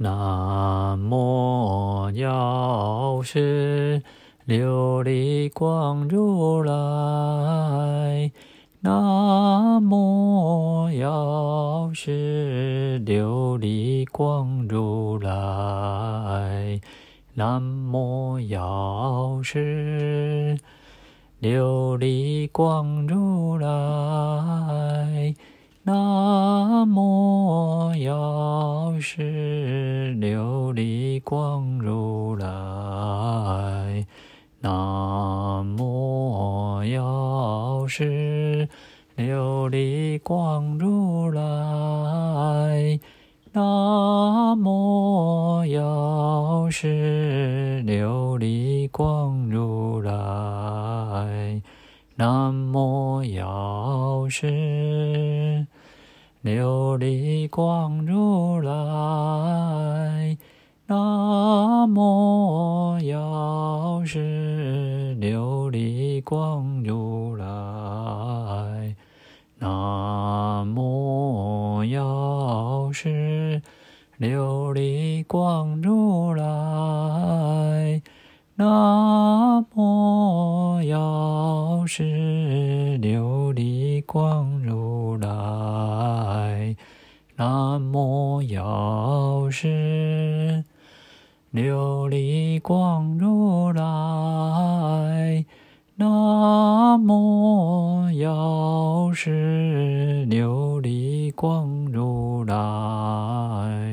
南无药师琉璃光如来，南无药师琉璃光如来，南无药师琉璃光如来，南无药师光如来。南无药师琉璃光如来，南无药师琉璃光如来，南无药师琉璃光如来。南无药师琉璃光如来，南无药师琉璃光如来，南无药师琉璃光如来，南无药师。琉璃光如来，南无药师琉璃光如来。